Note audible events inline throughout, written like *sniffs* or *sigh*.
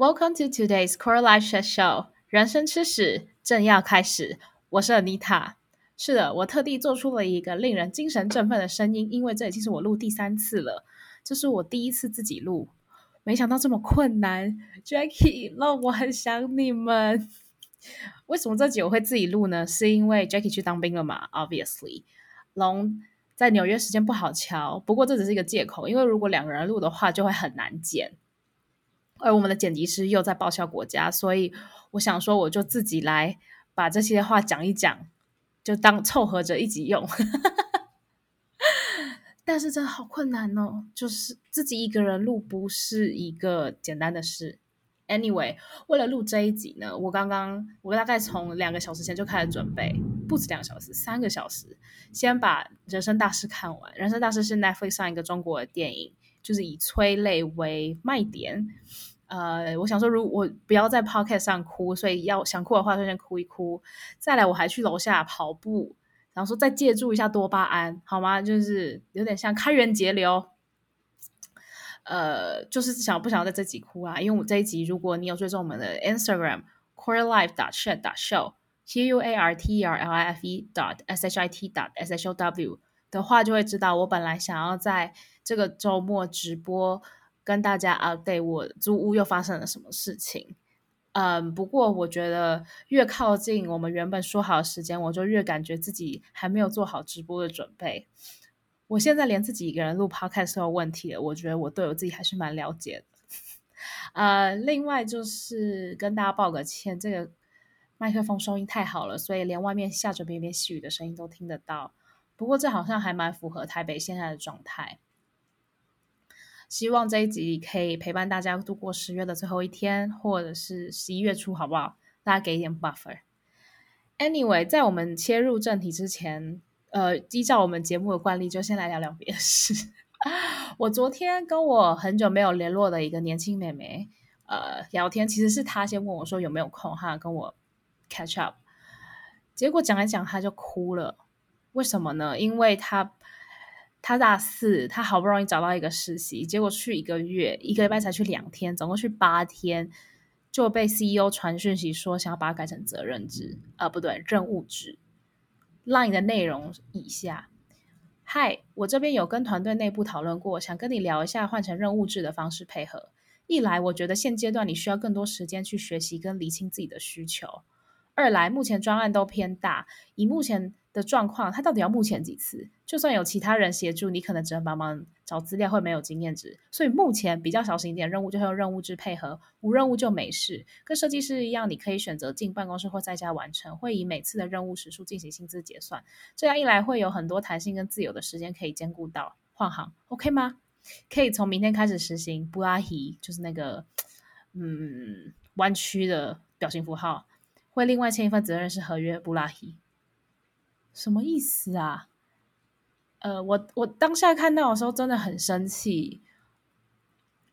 Welcome to today's Core Life Show。人生吃屎正要开始，我是 Anita。是的，我特地做出了一个令人精神振奋的声音，因为这已经是我录第三次了。这是我第一次自己录，没想到这么困难。Jackie，那我很想你们。为什么这集我会自己录呢？是因为 Jackie 去当兵了嘛？Obviously，龙在纽约时间不好乔。不过这只是一个借口，因为如果两个人录的话，就会很难剪。而我们的剪辑师又在报销国家，所以我想说，我就自己来把这些话讲一讲，就当凑合着一起用。*laughs* 但是真的好困难哦，就是自己一个人录不是一个简单的事。Anyway，为了录这一集呢，我刚刚我大概从两个小时前就开始准备，不止两个小时，三个小时，先把《人生大事》看完。《人生大事》是 Netflix 上一个中国的电影，就是以催泪为卖点。呃，我想说，如我不要在 Podcast 上哭，所以要想哭的话，就先哭一哭。再来，我还去楼下跑步，然后说再借助一下多巴胺，好吗？就是有点像开源节流。呃，就是想不想要在这集哭啊？因为我这一集，如果你有追踪我们的 Instagram Core Life dot Chat dot Show Q U A R T E R L I F E dot S H I T dot S H O W 的话，就会知道我本来想要在这个周末直播。跟大家 update 我租屋又发生了什么事情。嗯，不过我觉得越靠近我们原本说好的时间，我就越感觉自己还没有做好直播的准备。我现在连自己一个人录 podcast 都有问题了，我觉得我对我自己还是蛮了解的。呃，另外就是跟大家报个歉，这个麦克风收音太好了，所以连外面下着绵绵细雨的声音都听得到。不过这好像还蛮符合台北现在的状态。希望这一集可以陪伴大家度过十月的最后一天，或者是十一月初，好不好？大家给一点 buffer。Anyway，在我们切入正题之前，呃，依照我们节目的惯例，就先来聊聊别的事。*laughs* 我昨天跟我很久没有联络的一个年轻妹妹，呃，聊天，其实是她先问我说有没有空哈，跟我 catch up。结果讲一讲，她就哭了。为什么呢？因为他。他大四，他好不容易找到一个实习，结果去一个月，一个礼拜才去两天，总共去八天，就被 CEO 传讯息说想要把它改成责任制，啊、呃，不对，任务制。Line 的内容以下：嗨，我这边有跟团队内部讨论过，想跟你聊一下换成任务制的方式配合。一来，我觉得现阶段你需要更多时间去学习跟厘清自己的需求；二来，目前专案都偏大，以目前。的状况，他到底要目前几次？就算有其他人协助，你可能只能帮忙找资料，会没有经验值。所以目前比较小心一点任务，就会用任务制配合；无任务就没事。跟设计师一样，你可以选择进办公室或在家完成，会以每次的任务时数进行薪资结算。这样一来，会有很多弹性跟自由的时间可以兼顾到换行，OK 吗？可以从明天开始实行布拉希，就是那个嗯弯曲的表情符号，会另外签一份责任是合约布拉希。什么意思啊？呃，我我当下看到的时候真的很生气。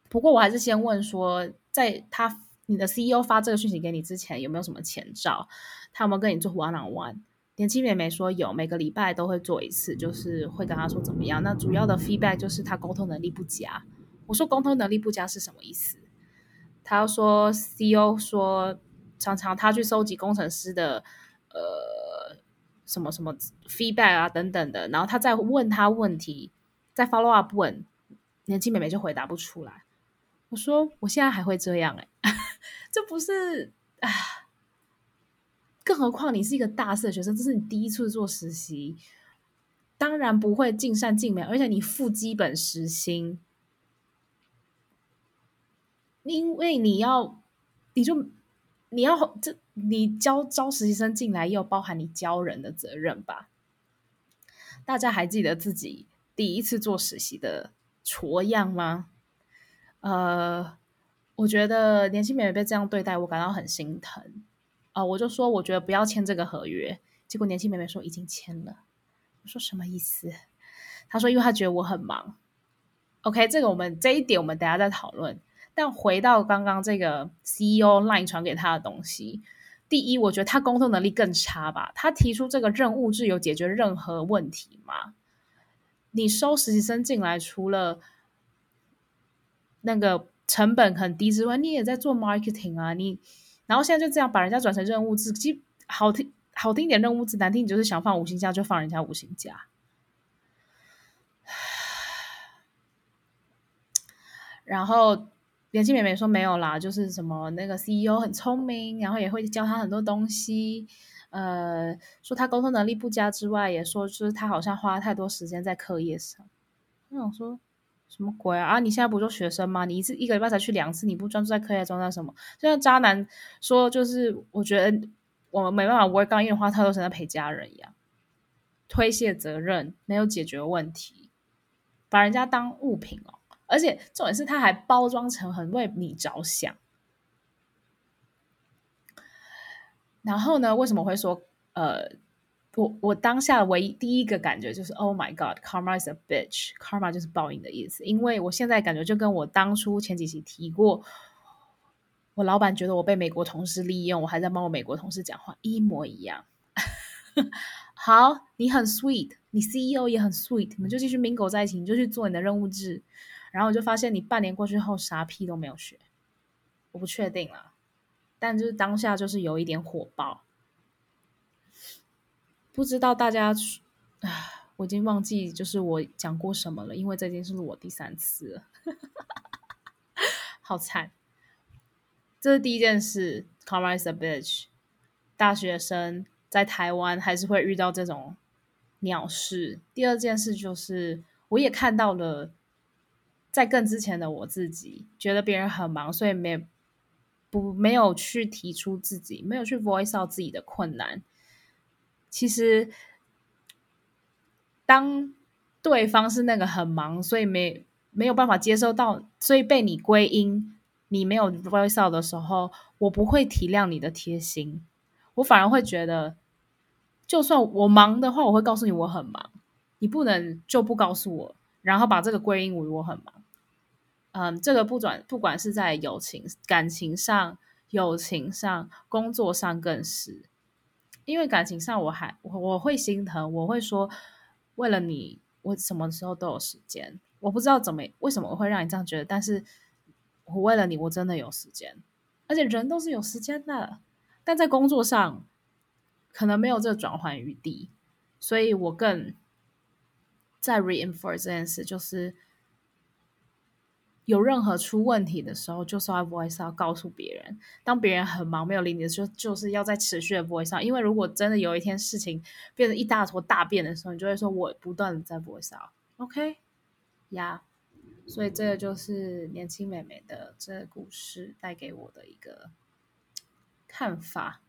不过我还是先问说，在他你的 CEO 发这个讯息给你之前，有没有什么前兆？他有没有跟你做 one on one？年轻妹妹说有，每个礼拜都会做一次，就是会跟他说怎么样。那主要的 feedback 就是他沟通能力不佳。我说沟通能力不佳是什么意思？他说 CEO 说常常他去收集工程师的呃。什么什么 feedback 啊等等的，然后他再问他问题，再 follow up 问，年轻妹妹就回答不出来。我说我现在还会这样哎、*laughs* 这不是啊？更何况你是一个大四的学生，这是你第一次做实习，当然不会尽善尽美，而且你付基本时薪，因为你要你就。你要这，你教招实习生进来，又包含你教人的责任吧？大家还记得自己第一次做实习的挫样吗？呃，我觉得年轻妹妹被这样对待，我感到很心疼啊、我就说，我觉得不要签这个合约。结果年轻妹妹说已经签了。我说什么意思？她说，因为她觉得我很忙。OK，这个我们这一点我们等下再讨论。但回到刚刚这个 CEO line 传给他的东西，第一，我觉得他沟通能力更差吧。他提出这个任务制有解决任何问题吗？你收实习生进来，除了那个成本很低之外，你也在做 marketing 啊，你然后现在就这样把人家转成任务制，其好听好听点任务制，难听你就是想放五星假就放人家五星假。*sighs* 然后年轻美眉说没有啦，就是什么那个 CEO 很聪明，然后也会教他很多东西。呃，说他沟通能力不佳之外，也说就是他好像花太多时间在课业上。我想说什么鬼啊？啊，你现在不做学生吗？你一次一个礼拜才去两次，你不专注在课业中，那什么？就像渣男说，就是我觉得我们没办法 work on，因为花太多时间在陪家人一样，推卸责任，没有解决问题，把人家当物品哦。而且重点是，他还包装成很为你着想。然后呢，为什么会说呃，我我当下唯一第一个感觉就是 Oh my God，Karma is a bitch，Karma 就是报应的意思。因为我现在感觉就跟我当初前几期提过，我老板觉得我被美国同事利用，我还在帮我美国同事讲话，一模一样。*laughs* 好，你很 sweet，你 CEO 也很 sweet，你们就继续 mingle 在一起，你就去做你的任务制。然后我就发现，你半年过去后啥屁都没有学，我不确定了，但就是当下就是有一点火爆，不知道大家啊，我已经忘记就是我讲过什么了，因为这已经是我第三次了，好惨。这是第一件事，Karma is a bitch。大学生在台湾还是会遇到这种鸟事。第二件事就是，我也看到了。在更之前的我自己觉得别人很忙，所以没不没有去提出自己，没有去 voice out 自己的困难。其实，当对方是那个很忙，所以没没有办法接受到，所以被你归因你没有 voice out 的时候，我不会体谅你的贴心，我反而会觉得，就算我忙的话，我会告诉你我很忙，你不能就不告诉我，然后把这个归因为我很忙。嗯，这个不转，不管是在友情、感情上、友情上、工作上，更是。因为感情上，我还我我会心疼，我会说，为了你，我什么时候都有时间。我不知道怎么为什么我会让你这样觉得，但是我为了你，我真的有时间。而且人都是有时间的，但在工作上可能没有这个转换余地，所以我更在 reinforce 这件事，就是。有任何出问题的时候，就是要 voice 要告诉别人。当别人很忙没有理你的时候，就是要在持续的 voice out。因为如果真的有一天事情变成一大坨大便的时候，你就会说我不断的在 voice out。OK，呀、所以这个就是年轻美眉的这个故事带给我的一个看法。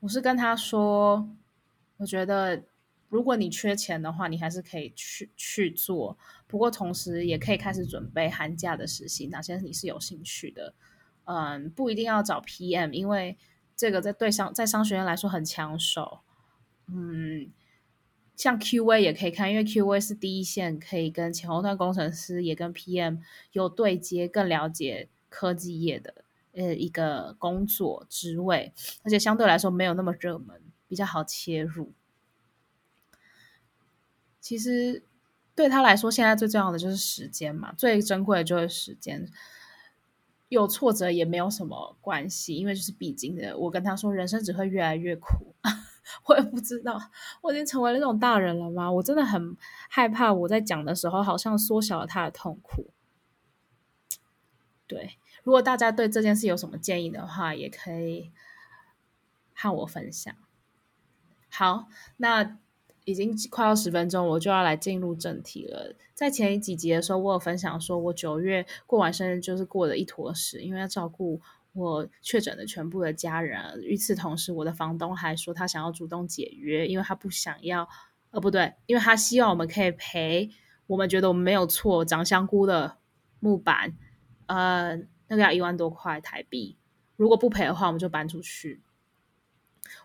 我是跟她说，我觉得。如果你缺钱的话，你还是可以去去做。不过同时也可以开始准备寒假的实习，哪些你是有兴趣的？嗯，不一定要找 PM，因为这个在对商在商学院来说很抢手。嗯，像 QA 也可以看，因为 QA 是第一线，可以跟前后端工程师也跟 PM 有对接，更了解科技业的呃一个工作职位，而且相对来说没有那么热门，比较好切入。其实对他来说，现在最重要的就是时间嘛，最珍贵的就是时间。有挫折也没有什么关系，因为就是必经的。我跟他说，人生只会越来越苦。*laughs* 我也不知道，我已经成为了那种大人了吗？我真的很害怕，我在讲的时候好像缩小了他的痛苦。对，如果大家对这件事有什么建议的话，也可以和我分享。好，那。已经快要十分钟，我就要来进入正题了。在前几集的时候，我有分享说，我九月过完生日就是过了一坨屎，因为要照顾我确诊的全部的家人。与此同时，我的房东还说他想要主动解约，因为他不想要，呃，不对，因为他希望我们可以赔我们觉得我们没有错长香菇的木板，呃，那个要一万多块台币，如果不赔的话，我们就搬出去。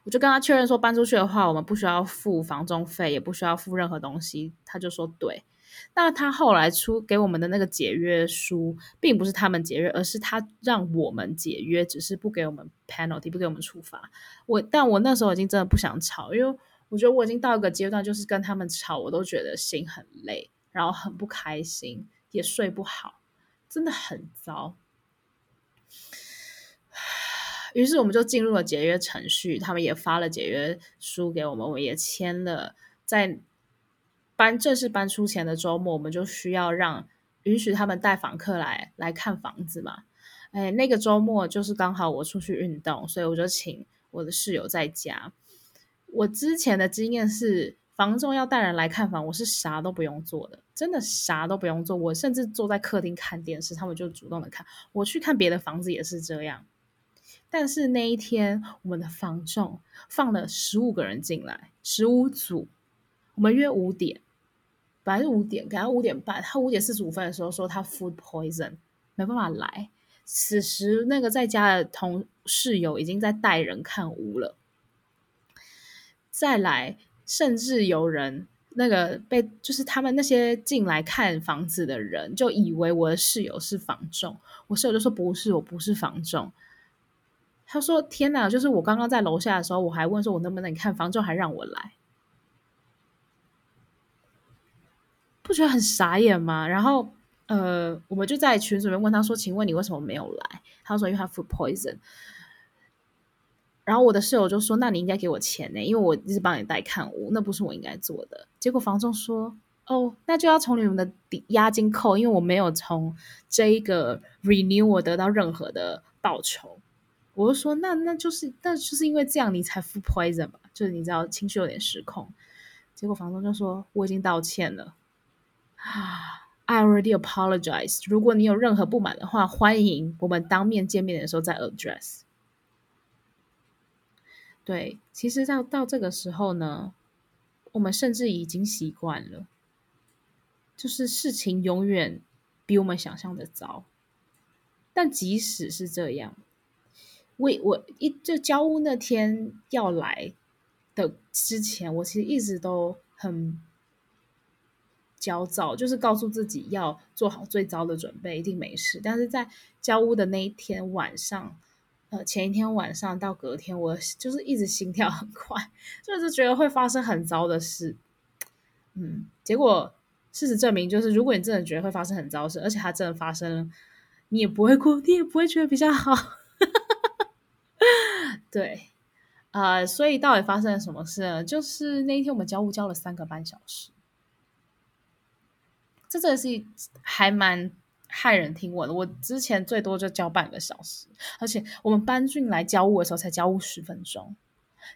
我就跟他确认说，搬出去的话，我们不需要付房中费，也不需要付任何东西。他就说对。那他后来出给我们的那个解约书，并不是他们解约，而是他让我们解约，只是不给我们 penalty，不给我们处罚。我，但我那时候已经真的不想吵，因为我觉得我已经到一个阶段，就是跟他们吵，我都觉得心很累，然后很不开心，也睡不好，真的很糟。于是我们就进入了解约程序，他们也发了解约书给我们，我们也签了。在搬正式搬出前的周末，我们就需要让允许他们带访客来来看房子嘛。哎，那个周末就是刚好我出去运动，所以我就请我的室友在家。我之前的经验是，房仲要带人来看房，我是啥都不用做的，真的啥都不用做。我甚至坐在客厅看电视，他们就主动的看。我去看别的房子也是这样。但是那一天，我们的房仲放了十五个人进来，十五组。我们约五点，本来是五点，赶到五点半。他五点四十五分的时候说他 food poison，没办法来。此时，那个在家的同室友已经在带人看屋了。再来，甚至有人那个被，就是他们那些进来看房子的人，就以为我的室友是房仲。我室友就说不是，我不是房仲。他说：“天哪，就是我刚刚在楼下的时候，我还问说我能不能看房仲，还让我来，不觉得很傻眼吗？”然后。呃，我们就在群里面问他说：“请问你为什么没有来？”他说：“因为他 food poison。”然后我的室友就说：“那你应该给我钱呢，因为我一直帮你带看屋，那不是我应该做的。”结果房仲说：“哦，那就要从你们的抵押金扣，因为我没有从这一个 renew 我得到任何的报酬。”我就说：“那那就是那就是因为这样你才服 poison 嘛，就是你知道情绪有点失控。”结果房东就说：“我已经道歉了。”。I already apologize。如果你有任何不满的话，欢迎我们当面见面的时候再 address。对，其实到到这个时候呢，我们甚至已经习惯了，就是事情永远比我们想象的糟。但即使是这样，我我一就交屋那天要来的之前，我其实一直都很。焦躁，就是告诉自己要做好最糟的准备，一定没事。但是在交屋的那一天晚上，呃，前一天晚上到隔天，我就是一直心跳很快，就是觉得会发生很糟的事。嗯，结果事实证明，就是如果你真的觉得会发生很糟的事，而且它真的发生了，你也不会哭，你也不会觉得比较好。对，呃，所以到底发生了什么事呢？就是那一天我们交物交了三个半小时。这真的是还蛮骇人听闻的。我之前最多就交半个小时，而且我们搬进来交屋的时候才交物十分钟，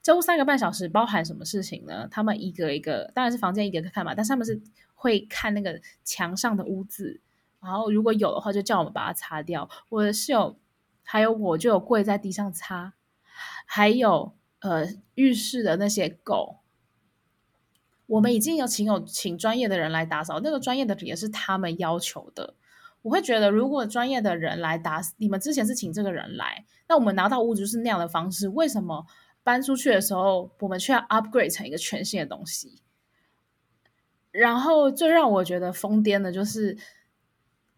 交屋三个半小时包含什么事情呢？他们一个一个，当然是房间一个一个看嘛，但是他们是会看那个墙上的污渍，然后如果有的话就叫我们把它擦掉。我的室友还有我就有跪在地上擦，还有呃浴室的那些狗。我们已经有请有请专业的人来打扫，那个专业的也是他们要求的。我会觉得，如果专业的人来打，你们之前是请这个人来，那我们拿到屋子是那样的方式，为什么搬出去的时候我们却要 upgrade 成一个全新的东西？然后最让我觉得疯癫的就是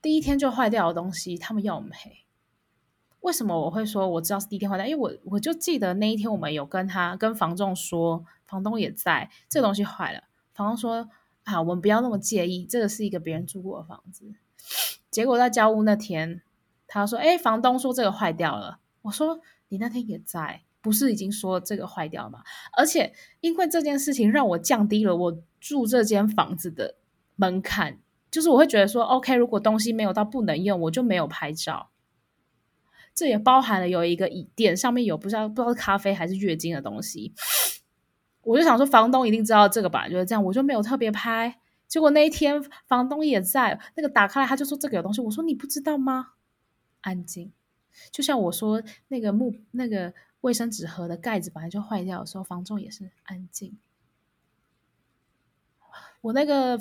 第一天就坏掉的东西，他们要我们赔。为什么我会说我知道是第一天坏掉？因为我我就记得那一天我们有跟他跟房仲说。房东也在，这个东西坏了。房东说：“啊，我们不要那么介意，这个是一个别人住过的房子。”结果在交屋那天，他说：“哎，房东说这个坏掉了。”我说：“你那天也在，不是已经说这个坏掉吗？”而且因为这件事情，让我降低了我住这间房子的门槛，就是我会觉得说：“OK，如果东西没有到不能用，我就没有拍照。”这也包含了有一个椅垫，上面有不知道不知道是咖啡还是月经的东西。我就想说，房东一定知道这个吧，就是这样，我就没有特别拍。结果那一天，房东也在，那个打开来，他就说这个有东西。我说你不知道吗？安静。就像我说那个木那个卫生纸盒的盖子本来就坏掉的时候，房东也是安静。我那个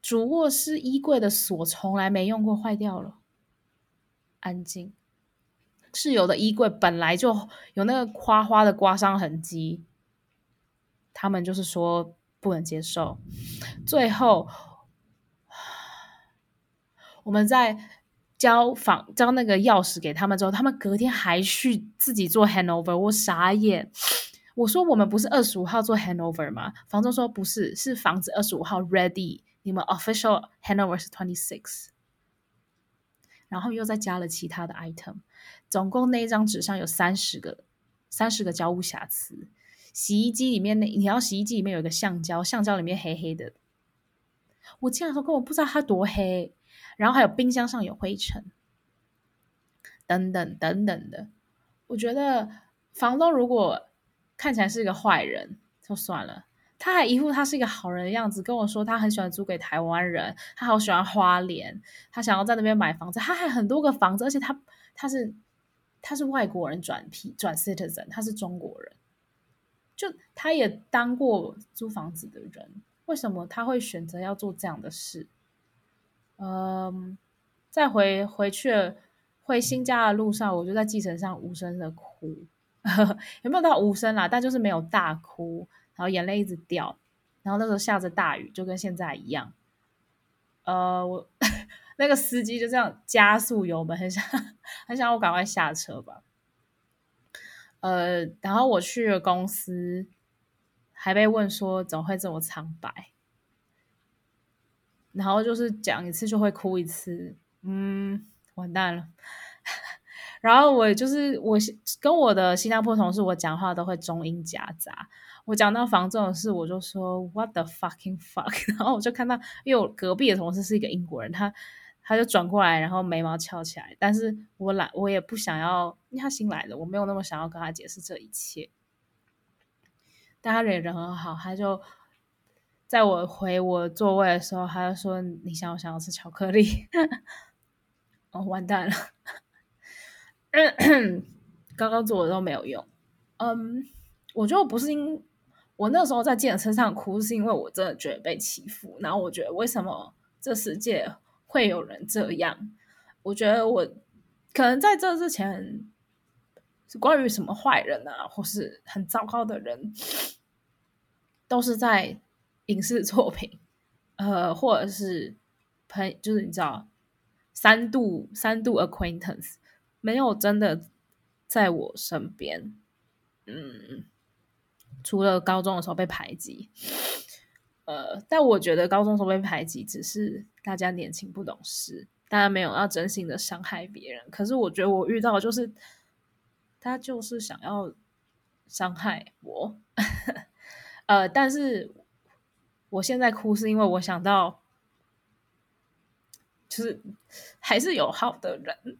主卧室衣柜的锁从来没用过，坏掉了。安静。室友的衣柜本来就有那个花花的刮伤痕迹。他们就是说不能接受，最后我们在交房交那个钥匙给他们之后，他们隔天还去自己做 handover，我傻眼。我说我们不是二十五号做 handover 吗？房东说不是，是房子二十五号 ready，你们 official handover 是 twenty six。然后又再加了其他的 item，总共那一张纸上有三十个三十个交互瑕疵。洗衣机里面那你要洗衣机里面有一个橡胶，橡胶里面黑黑的，我进来的时候根本不知道它多黑。然后还有冰箱上有灰尘，等等等等的。我觉得房东如果看起来是一个坏人就算了，他还一副他是一个好人的样子，跟我说他很喜欢租给台湾人，他好喜欢花莲，他想要在那边买房子，他还很多个房子，而且他他是他是外国人转批转 citizen，他是中国人。就他也当过租房子的人，为什么他会选择要做这样的事？嗯，在回回去回新家的路上，我就在计程上无声的哭，*laughs* 有没有到无声啦？但就是没有大哭，然后眼泪一直掉，然后那时候下着大雨，就跟现在一样。呃，我 *laughs* 那个司机就这样加速油门，很想很想我赶快下车吧。呃，然后我去了公司，还被问说怎么会这么苍白，然后就是讲一次就会哭一次，嗯，完蛋了。*laughs* 然后我就是我跟我的新加坡同事，我讲话都会中英夹杂。我讲到房仲的事，我就说 What the fucking fuck，*laughs* 然后我就看到，因为我隔壁的同事是一个英国人，他。他就转过来，然后眉毛翘起来。但是我懒，我也不想要，因为他新来的，我没有那么想要跟他解释这一切。但他人人很好，他就在我回我座位的时候，他就说：“你想不想要吃巧克力？” *laughs* 哦，完蛋了！*coughs* 刚刚做的都没有用。嗯，我觉得不是因我那时候在健身上哭，是因为我真的觉得被欺负。然后我觉得为什么这世界？会有人这样，我觉得我可能在这之前是关于什么坏人啊，或是很糟糕的人，都是在影视作品，呃，或者是朋，就是你知道，三度三度 acquaintance，没有真的在我身边，嗯，除了高中的时候被排挤。呃，但我觉得高中时候被排挤，只是大家年轻不懂事，大家没有要真心的伤害别人。可是我觉得我遇到就是，他就是想要伤害我。*laughs* 呃，但是我现在哭是因为我想到，就是还是有好的人，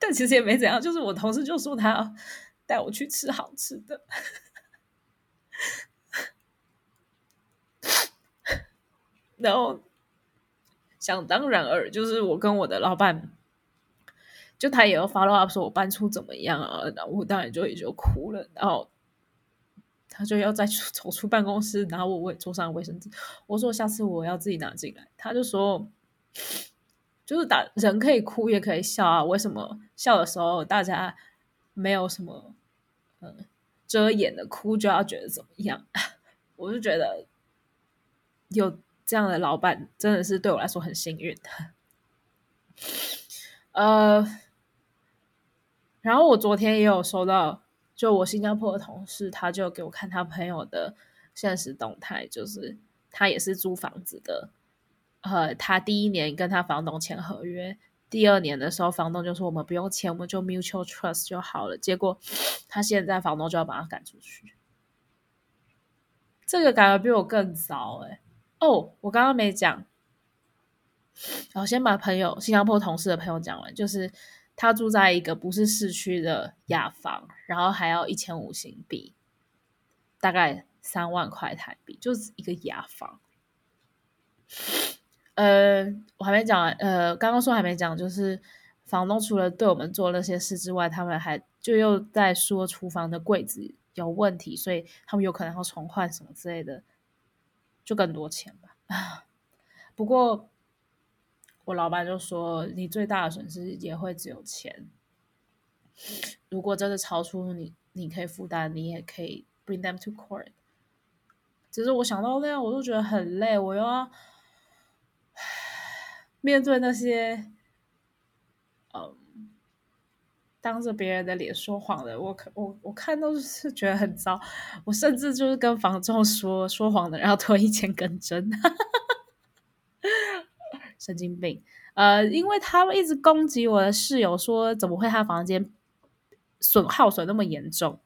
但其实也没怎样。就是我同事就说他要带我去吃好吃的。然后想当然尔，就是我跟我的老板，就他也要 follow up 说我搬出怎么样啊？然后我当然就也就哭了。然后他就要再走出办公室，然后我我也桌上卫生纸，我说下次我要自己拿进来。他就说，就是打人可以哭也可以笑啊，为什么笑的时候大家没有什么嗯遮掩的哭就要觉得怎么样？*laughs* 我就觉得有。这样的老板真的是对我来说很幸运的，呃，然后我昨天也有收到，就我新加坡的同事，他就给我看他朋友的现实动态，就是他也是租房子的，呃，他第一年跟他房东签合约，第二年的时候房东就说我们不用签，我们就 mutual trust 就好了，结果 *sniffs* 他现在房东就要把他赶出去，这个感觉比我更糟哎。哦我刚刚没讲，然后先把朋友新加坡同事的朋友讲完。就是他住在一个不是市区的雅房，然后还要一千五新币，大概三万块台币，就是一个雅房。呃，我还没讲完，呃，刚刚说还没讲，就是房东除了对我们做那些事之外，他们还就又在说厨房的柜子有问题，所以他们有可能要重换什么之类的。就更多钱吧，*laughs* 不过我老板就说，你最大的损失也会只有钱。如果真的超出你你可以负担，你也可以 bring them to court。只是我想到那样，我都觉得很累，我又要 *sighs* 面对那些，嗯。当着别人的脸说谎的，我可我我看都是觉得很糟。我甚至就是跟房仲说说谎的，然后推一千根针，*laughs* 神经病。呃，因为他们一直攻击我的室友，说怎么会他房间损耗损那么严重？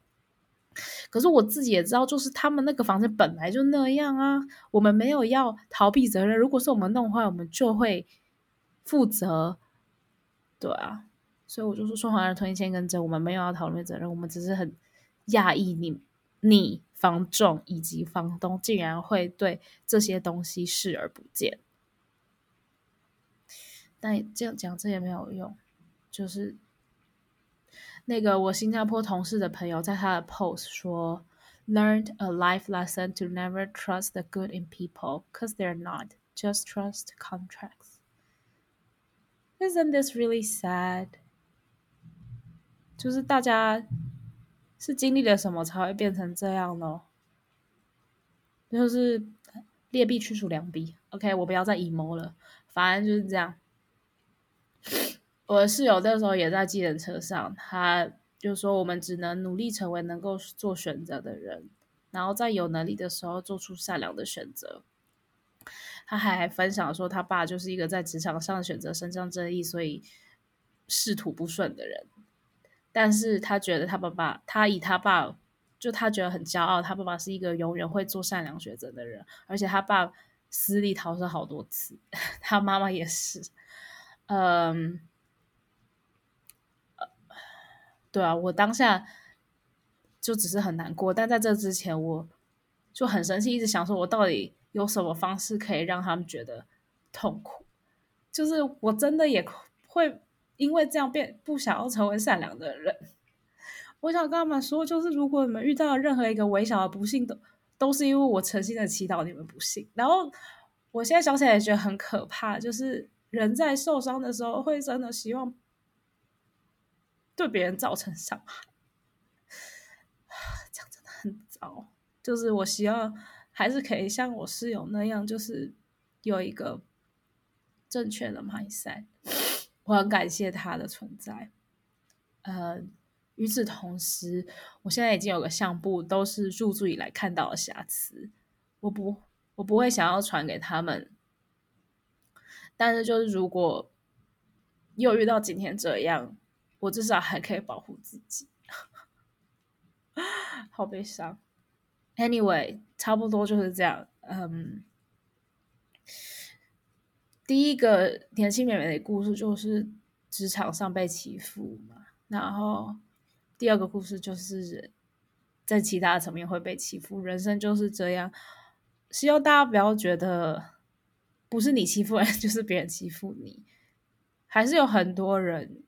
可是我自己也知道，就是他们那个房子本来就那样啊。我们没有要逃避责任，如果是我们弄坏，我们就会负责。对啊，所以我就说，双黄人吞一千根针，我们没有要讨论责任，我们只是很讶异你你房仲以及房东竟然会对这些东西视而不见。但这样讲这也没有用，就是那个我新加坡同事的朋友在他的 post 说，learned a life lesson to never trust the good in people, cause they're not, just trust contracts. Isn't this really sad? 就是大家是经历了什么才会变成这样呢？就是劣币驱逐良币。OK，我不要再 emo 了，反正就是这样。我的室友那时候也在计程车上，他就说：“我们只能努力成为能够做选择的人，然后在有能力的时候做出善良的选择。”他还分享说，他爸就是一个在职场上选择伸张正义，所以仕途不顺的人。但是他觉得他爸爸，他以他爸，就他觉得很骄傲，他爸爸是一个永远会做善良选择的人，而且他爸死里逃生好多次，*laughs* 他妈妈也是。嗯，对啊，我当下就只是很难过，但在这之前，我就很生气，一直想说，我到底有什么方式可以让他们觉得痛苦？就是我真的也会因为这样变不想要成为善良的人。我想跟他们说，就是如果你们遇到任何一个微小的不幸，都都是因为我诚心的祈祷你们不幸。然后我现在想起来也觉得很可怕，就是。人在受伤的时候，会真的希望对别人造成伤害，*sighs* 这样真的很糟。就是我希望还是可以像我室友那样，就是有一个正确的 mindset。我很感谢他的存在。呃，与此同时，我现在已经有个相簿，都是入住以来看到的瑕疵。我不，我不会想要传给他们。但是，就是如果又遇到今天这样，我至少还可以保护自己。*laughs* 好悲伤。Anyway，差不多就是这样。嗯，第一个年轻妹妹的故事就是职场上被欺负嘛，然后第二个故事就是人在其他层面会被欺负。人生就是这样，希望大家不要觉得。不是你欺负人，*laughs* 就是别人欺负你。还是有很多人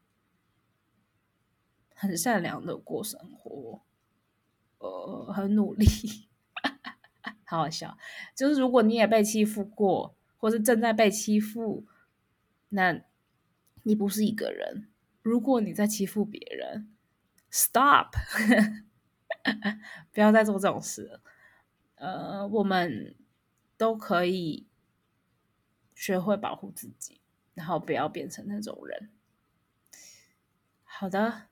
很善良的过生活，呃，很努力，*laughs* 好好笑。就是如果你也被欺负过，或是正在被欺负，那你不是一个人。如果你在欺负别人，Stop，*laughs* 不要再做这种事了。呃，我们都可以。学会保护自己，然后不要变成那种人。好的，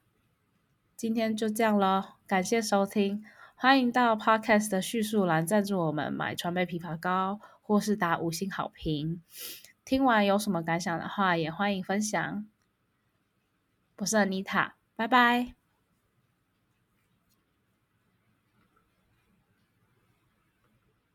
今天就这样了，感谢收听，欢迎到 Podcast 的叙述栏赞助我们买川贝枇杷膏，或是打五星好评。听完有什么感想的话，也欢迎分享。我是 Anita，拜拜。